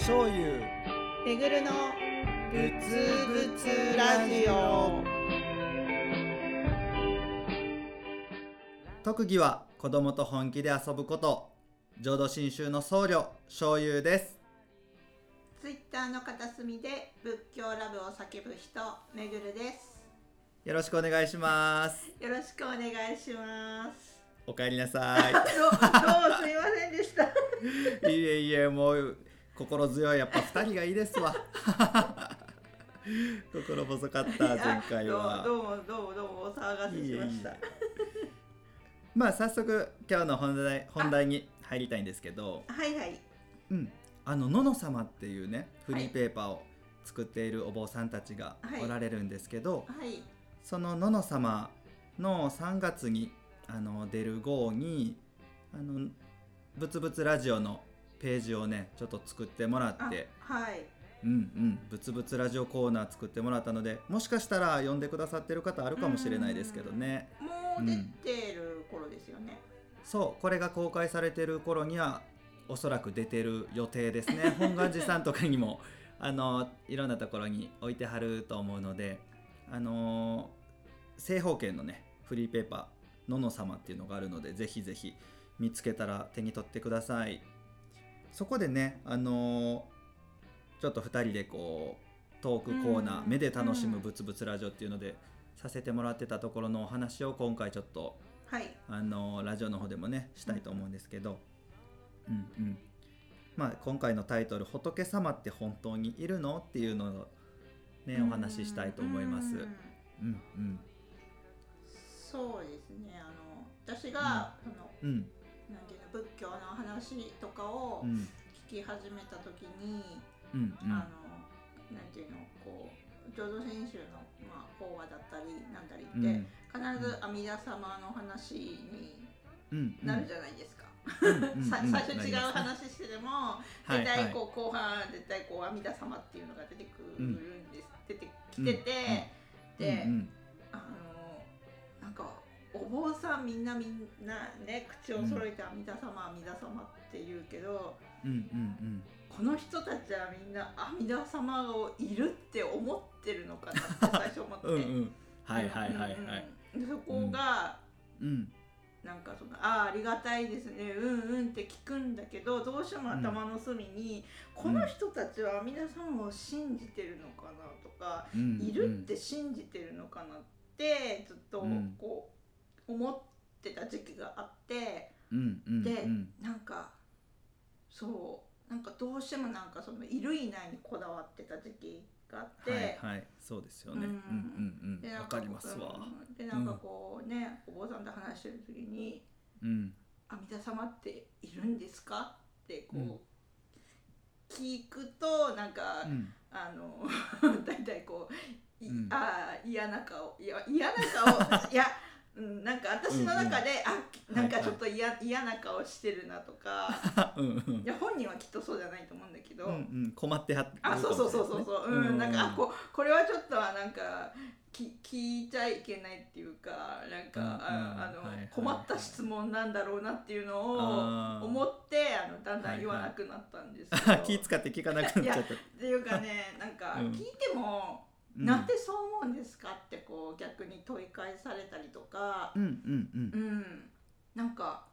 醤油。めぐるのぶつぶつラジオ。特技は子供と本気で遊ぶこと。浄土真宗の僧侶醤油です。ツイッターの片隅で仏教ラブを叫ぶ人めぐるです。よろしくお願いします。よろしくお願いします。お帰りなさ どうどうすいませんでした。い いえいえもう心強い。やっぱ二人がいいですわ。心細かった前回は。どうもどうもどうもお騒がせしました。まあ早速今日の本題本題に入りたいんですけど。はいはい。うん。あののの様っていうねフリーペーパーを作っているお坊さんたちがはい。おられるんですけど、はい。そののの様の3月にあの出る号にあのぶつぶつラジオのページをねちょっと作ってもらあって。はい。うんうん。ぶつぶつラジオコーナー作ってもらったのでもしかしたら読んでくださってる方あるかもしれないですけどね。もう出てる頃ですよね、そうこれが公開されてる頃にはおそらく出てる予定ですね。本願寺さんとかにもあのいろんなところに置いてはると思うのであの正方形のねフリーペーパー「のの様」っていうのがあるのでぜひぜひ見つけたら手に取ってくださいそこでねあのちょっと2人でこうトークコーナー、うん。目で楽しむうん。ブツブツラジオっていうのでさせてもらってたところのお話を今回ちょっとはい。あのラジオの方でもねしたいと思うんですけど、うんうん。まあ、今回のタイトル「仏様って本当にいるの?」っていうのをねお話ししたいと思います。うん。うんうん。そうですね。あの私が、そのうん。なんていうの仏教の話とかをうん。聞き始めた時に、うんうん。あのなんていうのこう浄土真宗の、まあ、法話だったりなんだりって、うん。必ず阿弥陀様の話にうん。なるじゃないですか。最初違う話してても、絶対こう後半絶対こう阿弥陀様っていうのが出てくるんです、出てきてて、で、あのなんかお坊さんみんなみんなね口を揃えて阿弥陀様阿弥陀様って言うけど、うんうんこの人たちはみんな阿弥陀様がいるって思ってるのかなって 最初思って。うんうん。うんはいはいはいはい。うんそこが、うん。なんかそのああありがたいですねうんうんって聞くんだけどどうしても頭の隅に、この人たちは阿弥陀様を信じてるのかなとか、うんいるって信じてるのかなってずっとうん。こう思ってた時期があって、うんうんでうん。なんかそうなんかどうしてもなんかそのいるいないにこだわってた時期があって。はいはいそうですよね。ううんんうんうん。わでなんかかりますわ。うんでなんかこうね、お坊さんと話してる時にうん「阿弥陀様っているんですか?」ってこう、うん。聞くとなんか、うん。あの 大体こう、いうん。ああ嫌な顔いや嫌な顔いや、うん、なんか私の中で、あなんかちょっと嫌,、嫌な顔してるなとか。うんうん。いや本人はきっとそうじゃないと思うんだけど。うんうん。困ってはってあそうそうそうそうそう、うんなんかあここれはちょっとはなんかき聞いちゃいけないっていうかなんか、うんうん。ああの、はいはい。困った質問なんだろうなっていうのを思ってあのだんだん言わなくなったんですけど、気使って聞かなくなっちゃった。っていうかねなんかうん。聞いても、うん。なんでそう思うんですかってこう逆に問い返されたりとか。う、んうんうん。うん、なんか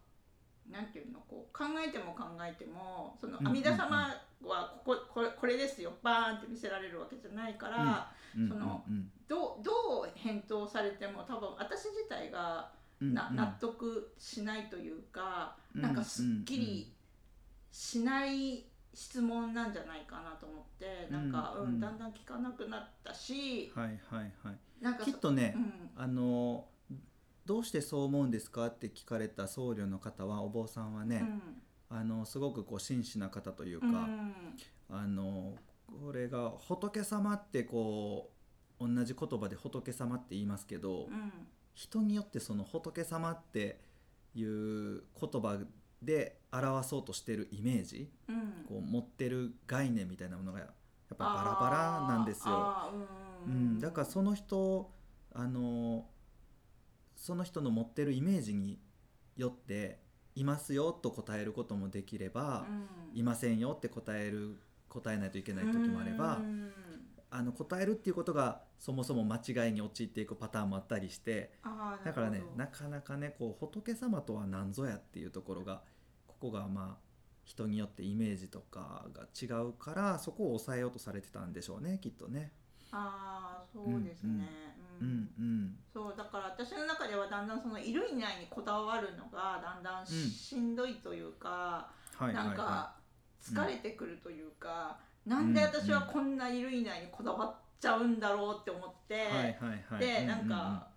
なんていうのこう考えても考えてもそのうん阿弥陀様はこここれこれですよバーンって見せられるわけじゃないから、うん。そのうんどうどう返答されても多分私自体がな納得しないというか、うん。なんかすっきりしない質問なんじゃないかなと思って、なんか、ううんん。だんだん聞かなくなったし、はいはいはい。なんかそきっとねうん。あのどうしてそう思うんですかって聞かれた僧侶の方はお坊さんはね、うん。あのすごくこう真摯な方というか、うん。あのこれが仏様ってこう同じ言葉で仏様って言いますけど、うん。人によってその仏様っていう言葉で表そうとしてるイメージうん。こう持ってる概念みたいなものがやっぱバラバラなんですよ。ううんん、だからその人あのその人の持ってるイメージによっていますよと答えることもできれば、いませんよって答える答えないといけない時もあればうん。あの答えるっていうことがそもそも間違いに陥っていくパターンもあったりしてだからねなかなかねこう仏様とは何ぞやっていうところがここがまあ人によってイメージとかが違うからそこを抑えようとされてたんでしょうねきっとね。ああそうですね、ううんんうん。そうだから私の中ではだんだんそのいるいないにこだわるのがだんだんし,、しんどいというか、はいはいなんはか疲れてくるというか、なんで私はこんないるいないにこだわっちゃうんだろうって思って、いはいはいはい。でなんううか、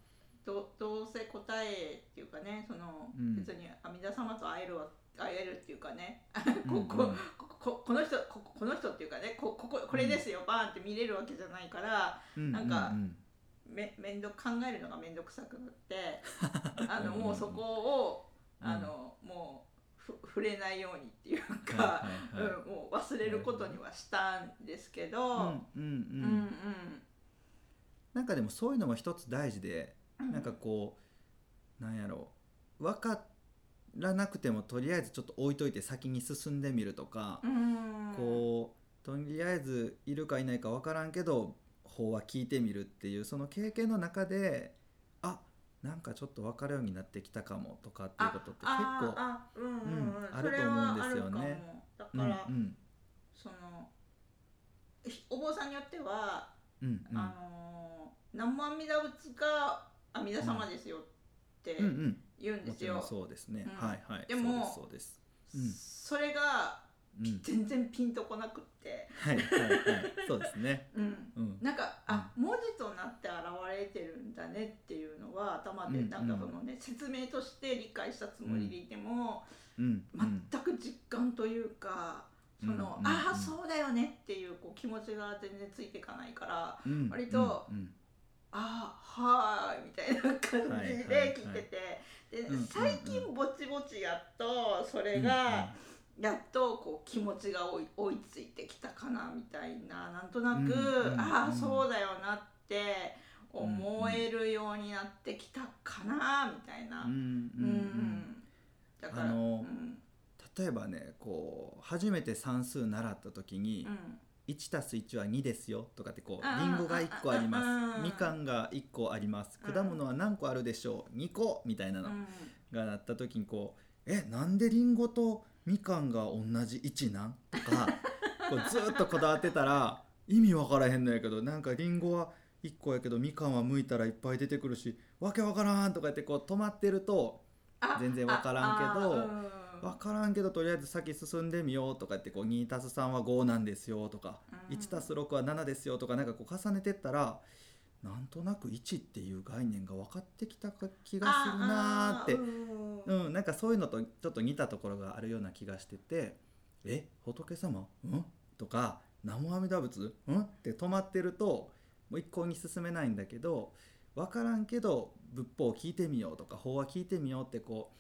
どどうせ答えっていうかねその、うん。別に阿弥陀様と会えるわ会えるっていうかね。うんこここここの人ここの人っていうかねここここれですよ、バーンって見れるわけじゃないからうんなんかううめ面倒考えるのが面倒くさくなって あのうんもうそこをうん。あのもうふ触れないようにっていうはいか、はいはい。うん、もう忘れることにはしたんですけど、うんうんううんん。なんかでもそういうのも一つ大事でうん。なんかこうなんやろう分からなくてもとりあえずちょっと置いといて先に進んでみるとか、うん。こうとりあえずいるかいないか分からんけど法は聞いてみるっていうその経験の中であなんかちょっと分かるようになってきたかもとかっていうことって結構ああうんあると思うんはですよね。あるかも。だうんから、うんそのひお坊さんによっては、うんうん。あのー南無阿弥陀仏が阿弥陀様ですよってうんうん。言うんですよ、もちろんそうですね、うん。はいはい。でもそうですそうです。それがうん。うん全然ピンとこなくって、はいはいはい。そうですね。うん、うん。なんかあ、文字となって現れてるんだねっていうのは頭でうんなんかそのね、説明として理解したつもりでいても、うん。うん。全く実感というか、その、うんうんああうんそうだよねっていうこう気持ちが全然ついていかないからうん。割とうんうんああはーいみたいな感じで聞いてて、で最近ぼちぼちやっとそれが、やっとこう気持ちが追い追いついてきたかなみたいな。なんとなく、ああそうだよなって思えるようになってきたかなみたいな。うんだからうん。例えばねこう初めて算数習った時にうん「1たす1は2ですよ」とかってこあう「りんごが1個ありまあす」「みかんが1個あります」「うん。果物は何個あるでしょう」「2個」みたいなのうん。がなった時にこう「えなんでりんごとみかんが同じ位置なん?」とか こうずっとこだわってたら意味わからへんのやけどなんかりんごは1個やけどみかんは剥いたらいっぱい出てくるしわけわからんとか言ってこう止まってるとあ全然わからんけど分からんけどとりあえず先進んでみようとか言ってこう 2+3 は5なんですよとか、うん。1+6 は7ですよとかなんかこう重ねてったらなんとなく1っていう概念が分かってきた気がするなーって。うん。うん、なんかそういうのとちょっと似たところがあるような気がしてて「え仏様？うん?」とか「南無阿弥陀仏？うん?」って止まってるともう一向に進めないんだけど分からんけど仏法を聞いてみようとか法話聞いてみようってこう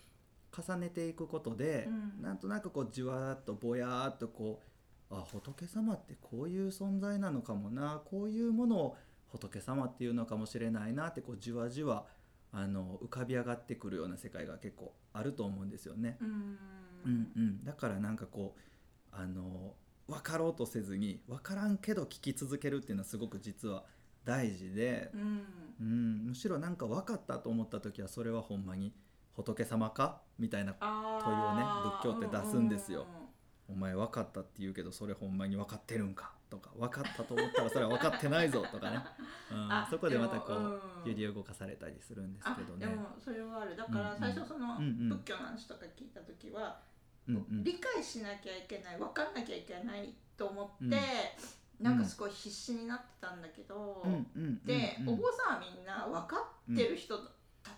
重ねていくことで、うん。なんとなくこうじわーっとぼやーっとこうあ仏様ってこういう存在なのかもなこういうものを仏様っていうのかもしれないなってこうじわじわあの浮かび上がってくるような世界が結構あると思うんですよね。うん。うんうん、だからなんかこうあの分かろうとせずに分からんけど聞き続けるっていうのはすごく実は大事で、うん。うん、むしろなんか分かったと思った時はそれはほんまに仏様か？みたいなあ問いをねあ仏教って出すんですよ。うお前分かったって言うけどそれほんまに分かってるんか？とか分かったと思ったらそれは分かってないぞとかね、うんあ、そこでまたこううん。揺り動かされたりするんですあけどね。で。もそれはある。だから最初その仏教の話とか聞いた時はうんうん理解しなきゃいけない分かんなきゃいけないと思って、うん。なんかすごい必死になってたんだけど、うんで、うんお坊さんはみんな分かってる人た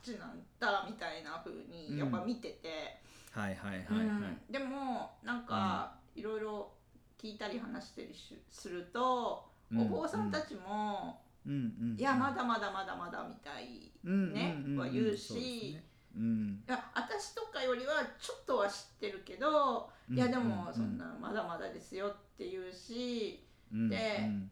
ちなんだみたいな風にやっぱ見てて、はいはいはいはい。うん。でもなんかいろいろ聞いたり話したりしすると、うん。お坊さんたちも、うん。うん、いやまだまだまだまだみたいうん。ねん。ん。ん。は言うしそうん。いや私とかよりはちょっとは知ってるけど、いやでもうん。そんなまだまだですよって言うし、うん。でうん。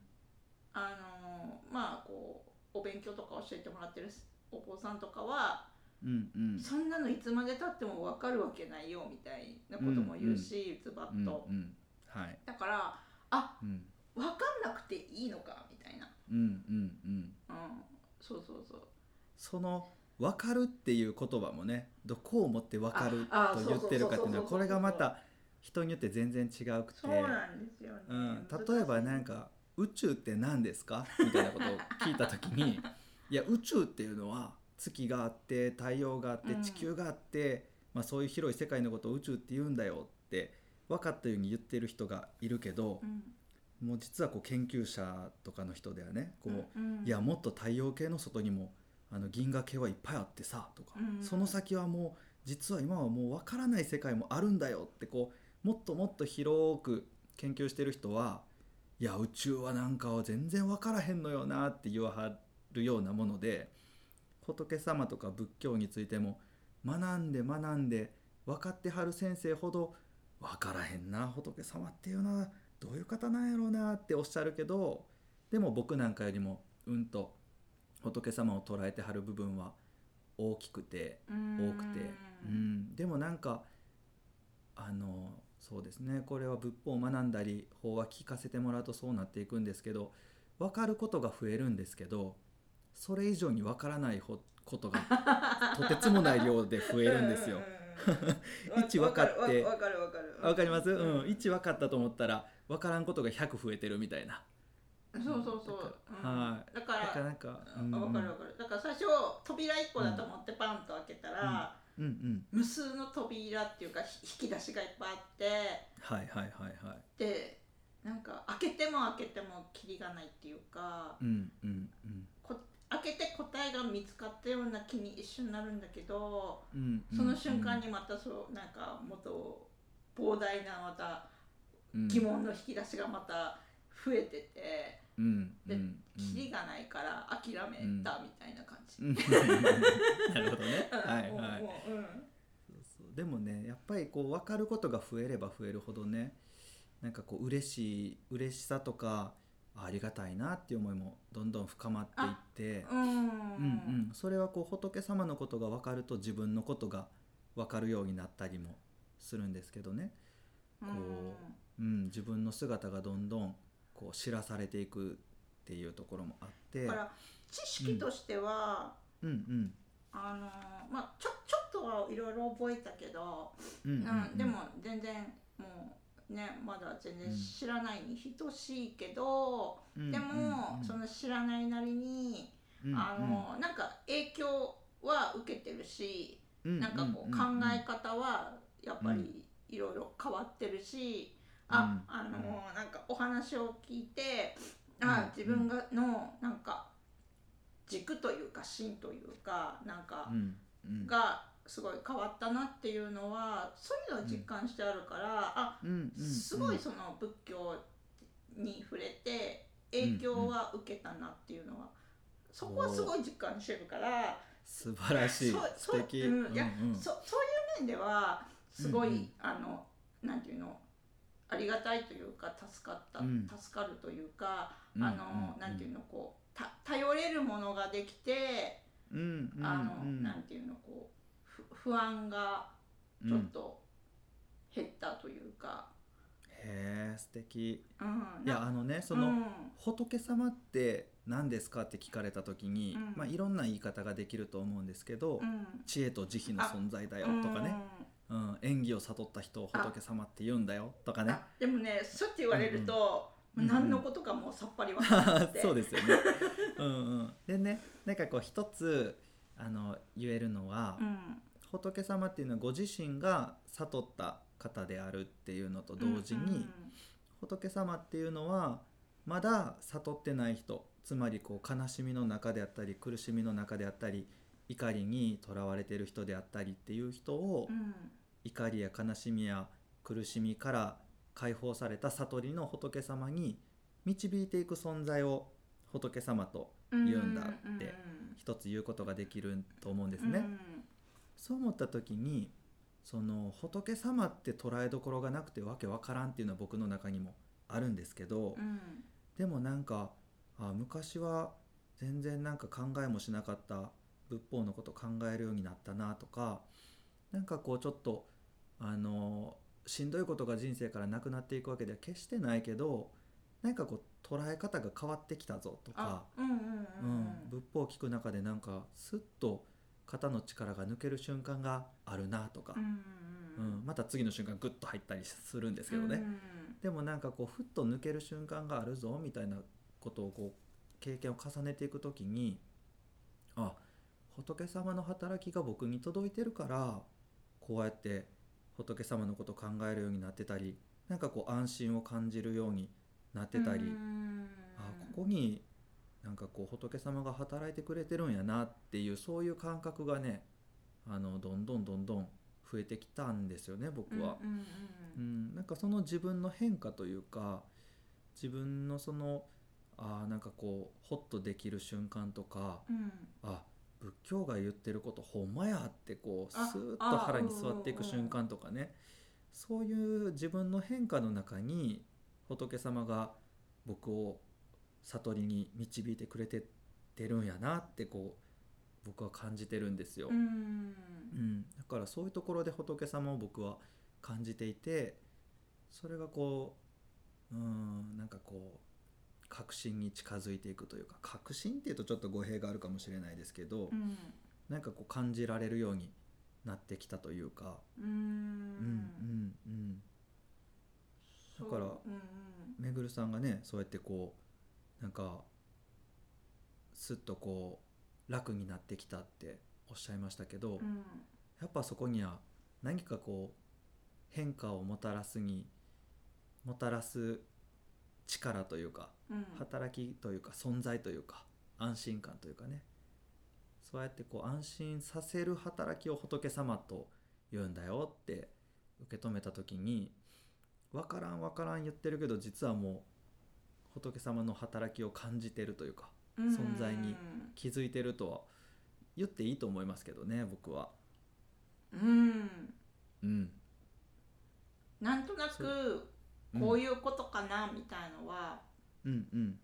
あのまあこうお勉強とか教えてもらってるお坊さんとかは、うんうん。そんなのいつまでたっても分かるわけないよみたいなことも言うし、ズバッと。うんうん。はい。だからあうん、分かんなくていいのかみたいな。うんうんうん。うん。そうそうそう。その「分かる」っていう言葉もねどこをもって分かると言ってるかっていうのはこれがまた人によって全然違うくて。そうなんですよね、うん、例えばなんか「宇宙って何ですか?」みたいなことを聞いた時に「いや宇宙っていうのは月があって太陽があってうん。地球があって、まあ、そういう広い世界のことを宇宙って言うんだよ」って分かったように言ってる人がいるけどう、ん。もう実はこう研究者とかの人ではね。こう、うんいやもっと太陽系の外にもあの銀河系はいっぱいあってさとか、うん。その先はもう実は今はもう分からない世界もあるんだよってこうもっともっと広く研究してる人はいや宇宙はなんかは全然分からへんのよなって言わはるようなもので仏様とか仏教についても学んで学んで分かってはる先生ほど分からへんな仏様っていうのはどういう方なんやろうなっておっしゃるけどでも僕なんかよりもうんと仏様を捉えてはる部分は大きくて多くて、うん、でもなんかあのそうですねこれは仏法を学んだり法は聞かせてもらうとそうなっていくんですけど分かることが増えるんですけどそれ以上に分からないほことが とてつもない量で増えるんですよ。一分かってわかるわかるわかります、うん、1分かったと思ったら分からんことが100増えてるみたいな。そうそうそう、うん。はい。だからなんか、うんあわかるわかる。だから最初扉1個だと思ってパンと開けたら、うん。うん無数の扉っていうかひ引き出しがいっぱいあって。はいはいはいはい。でなんか開けても開けてもキリがないっていうか、うんうんうん。こ開けて答えが見つかったような気に一瞬なるんだけどうんうん。その瞬間にまたそうなんかもっと膨大なまたうん疑問の引き出しがまた増えてて、うんで、うん。キリがないから諦めたみたいな感じ。うん。なるほどね。はいはい。そうそう。でもねやっぱりこう分かることが増えれば増えるほどねなんかこう嬉しい嬉しさとかあありがたいなっていう思いもどんどん深まっていってうん。うんうん、それはこう仏様のことが分かると自分のことが分かるようになったりもするんですけどね、うん。こうん、自分の姿がどんどんこう知らされていくっていうところもあって。だから知識としては、うん。うんあのまあちょちょっとはいろいろ覚えたけど、うんうん。うんでも全然もうねまだ全然知らないに等しいけど、うん。でも、その知らないなりに、うん。うん。あのなんか影響は受けてるし、うん。なんかこう考え方はやっぱりいろいろ変わってるし、うん。ああのなんかお話を聞いてあうん。自分がのなんか軸というか芯というかなんかがすごい変わったなっていうのはそういうのは実感してあるから、あうんうんすごいその仏教に触れて影響は受けたなっていうのは、そこはすごい実感してるから。素晴らしい。そう素敵。そううんいやうんうん。そそういう面ではすごい、うんうん。あのなんていうのありがたいというか助かった、うん。助かるというか、うんあの、うん。うんなんていうのこうた頼れるものができて、うんうんあの、うんなんていうのこうふ不安がちょっと減ったというか、へえ素敵。うん、いやあのねその、うん。仏様って何ですかって聞かれた時に、うん。まあ、いろんな言い方ができると思うんですけど、うん。知恵と慈悲の存在だよとかね、うん。演技を悟った人を仏様って言うんだよとかね。あでもねそうやって言われると、うんうん。何のことかもうさっぱり分からなくて そうですよね。うんうん、でねなんかこう一つあの言えるのは、うん仏様っていうのはご自身が悟った方であるっていうのと同時に、仏様っていうのはまだ悟ってない人つまりこう悲しみの中であったり苦しみの中であったり怒りにとらわれている人であったりっていう人を、うん。怒りや悲しみや苦しみから解放された悟りの仏様に導いていく存在を仏様とうん言うんだってうん一つ言うことができると思うんですうん。ね。そう思った時にその仏様って捉えどころがなくてわけわからんっていうのは僕の中にもあるんですけど、うん。でもなんかあ昔は全然なんか考えもしなかった仏法のこと考えるようになったなとかなんかこうちょっとあのしんどいことが人生からなくなっていくわけでは決してないけどなんかこう捉え方が変わってきたぞとかあ、うん仏法を聞く中でなんかスッと肩の力が抜ける瞬間があるなとか。うん、また次の瞬間グッと入ったりするんですけどね、うんでもなんかこうふっと抜ける瞬間があるぞみたいなことをこう経験を重ねていく時にあ仏様の働きが僕に届いてるからこうやって仏様のことを考えるようになってたりなんかこう安心を感じるようになってたり、うん。あここになんかこう仏様が働いてくれてるんやなっていうそういう感覚がねあのどんどんどんどん増えてきたんですよね僕は。うんなんかその自分の変化というか自分のそのあーなんかこうホッとできる瞬間とかうん。うんあ仏教が言ってることほんまやってこうあスーッと腹に座っていく瞬間とかね。そういう自分の変化の中に仏様が僕を悟りに導いてくれてってるんやなってこう僕は感じてるんですよ。うん。うん、だからそういうところで仏様を僕は感じていてそれがこううんなんかこう確信に近づいていくというか確信っていうとちょっと語弊があるかもしれないですけど、うん。なんかこう感じられるようになってきたというか、うん。うんうんうん、だからめぐるさんがねそうやってこうなんかすっとこう楽になってきたっておっしゃいましたけど、うん。うんやっぱそこには何かこう変化をもたらすにもたらす力というかうん。働きというか存在というか安心感というかね。そうやってこう安心させる働きを仏様と言うんだよって受け止めた時に分からん分からん言ってるけど実はもう仏様の働きを感じてるというか存在に気づいてるとは言っていいと思いますけどね僕は。うん。うん。なんとなそくうん。こういうことかなみたいのはうんうん。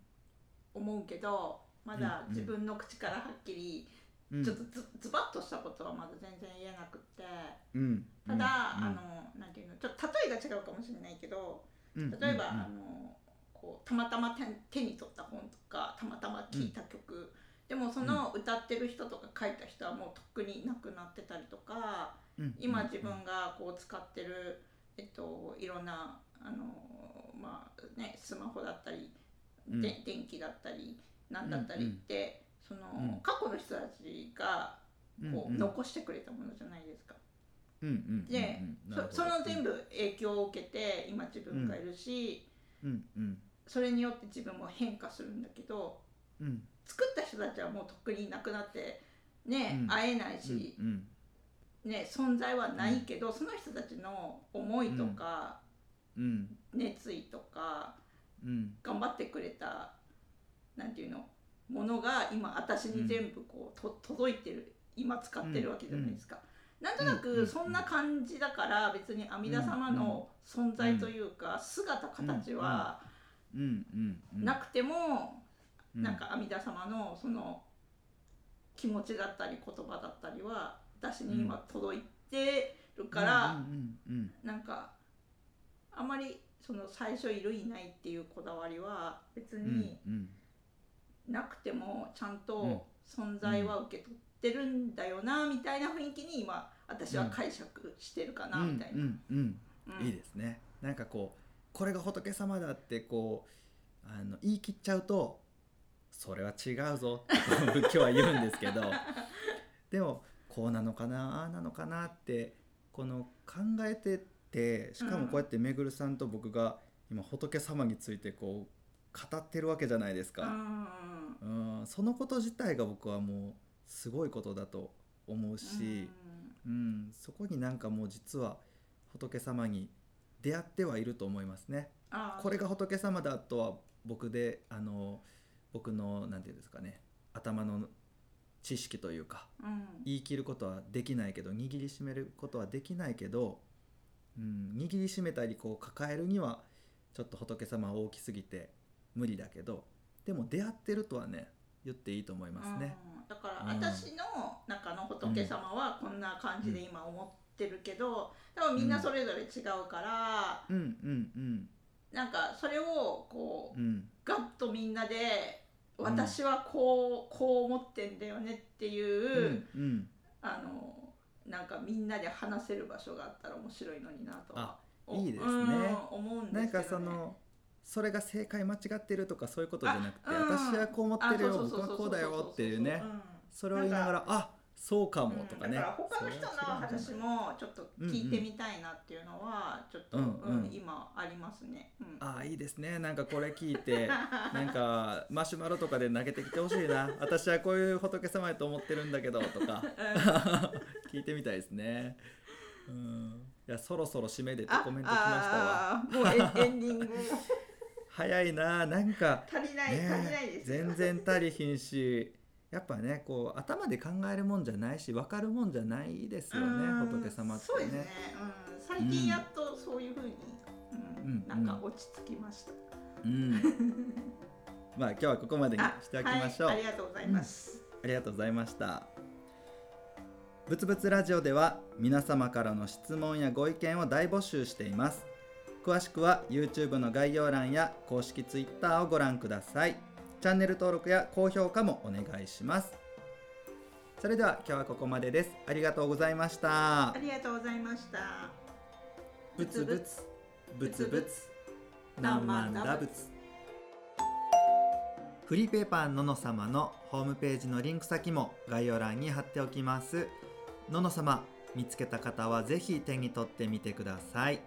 思うけどまだ自分の口からはっきりうん。ちょっとズズバッとしたことはまだ全然言えなくって。うん。ただ、うん。あのなんていうのちょっと例えが違うかもしれないけどうん。例えば、うん。あのこうたまたま手手に取った本とかたまたま聴いた曲、でもその歌ってる人とか書いた人はもうとっくにいなくなってたりとかうん。今自分がこう使ってる、えっと、いろんなあの、まあね、スマホだったり、うん。で電気だったりなんだったりって、そのうん。過去の人たちがこう、うん。うん残してくれたものじゃないですか。うんうんうんでその全部影響を受けて今自分がいるし、うんうんそれによって自分も変化するんだけどうん。作った人たちはもうとっくにいなくなってね、うん。会えないし、うんね、存在はないけど、その人たちの思いとか、うん。熱意とかうん。頑張ってくれたなんていうのものが今私に全部こう、と届いてる今使ってるわけじゃないですか。なんとなうん。くそんな感じだから別に阿弥陀様の存在というか姿形はなくてもうん。なんか阿弥陀様のその気持ちだったり言葉だったりは私に今届いてるから、なんかあまりその最初いるいないっていうこだわりは別うんにうん。なくてもちゃんうん。と存在は受け取ってるんだよなみたいな雰囲気に今私は解釈してるかなうんみたいな。うんうん。うん。いいですね。なんかこうこれが仏様だってこうあの言い切っちゃうとそれは違うぞって仏教は言うんですけど でもこうなのかなああなのかなってこの考えてってしかもこうやってめぐるさんと僕が今仏様についてこう語ってるわけじゃないですうか、んうん、そのこと自体が僕はもうすごいことだと思うし、うん、そこになんかもう実は仏様に出会ってはいると思いますね。これが仏様だとは僕であの僕のなんていうんですかね頭の知識というかうん。言い切ることはできないけど握りしめることはできないけど、うん、握りしめたりこう抱えるにはちょっと仏様は大きすぎて無理だけどでも出会ってるとはね言っていいと思いますね。うん。だからうん。私の中の仏様はこんな感じで今思ってるけど、多分みんなそれぞれ違うから、うんうんうん。なんかそれをこううん。ガッとみんなで私はこうこう思ってんだよねっていう、うんうん。あのなんかみんなで話せる場所があったら面白いのになとはおいいですね。うん思うんですけなんかそのそれが正解間違ってるとかそういうことじゃなくて、私はこう思ってるよ僕はこうだよっていうね。うん。それを言いながらあそうかもとかね、うんだから他の人の話もちょっと聞いてみたいなっていうのはちょっと、うんうんうん。今ありますね。うん。ああいいですね。なんかこれ聞いて なんかマシュマロとかで投げてきてほしいな。私はこういう仏様やと思ってるんだけどとか。聞いてみたいですね。うん。いやそろそろ締めでコメント来ましたわ。もうエンディング。早いな。なんか足りない、ね足りないですよ。全然足りひんしやっぱねこう頭で考えるもんじゃないし分かるもんじゃないですよねうん仏様ってそうですねね。、うん、最近やっとそういうふうに、うんうんなんか落ち着きました。うんまあ今日はここまでにあしておきましょう、はい、ありがとうございます。ありがとうございました。ぶつぶつラジオでは皆様からの質問やご意見を大募集しています。詳しくは YouTube の概要欄や公式 Twitter をご覧ください。チャンネル登録や高評価もお願いします。それでは今日はここまでです。ありがとうございましたあ。りがとうございました。ぶつぶつ、ぶつぶつ、何万打仏。フリーペーパーのの様のホームページのリンク先も概要欄に貼っておきます。のの様、見つけた方はぜひ手に取ってみてください。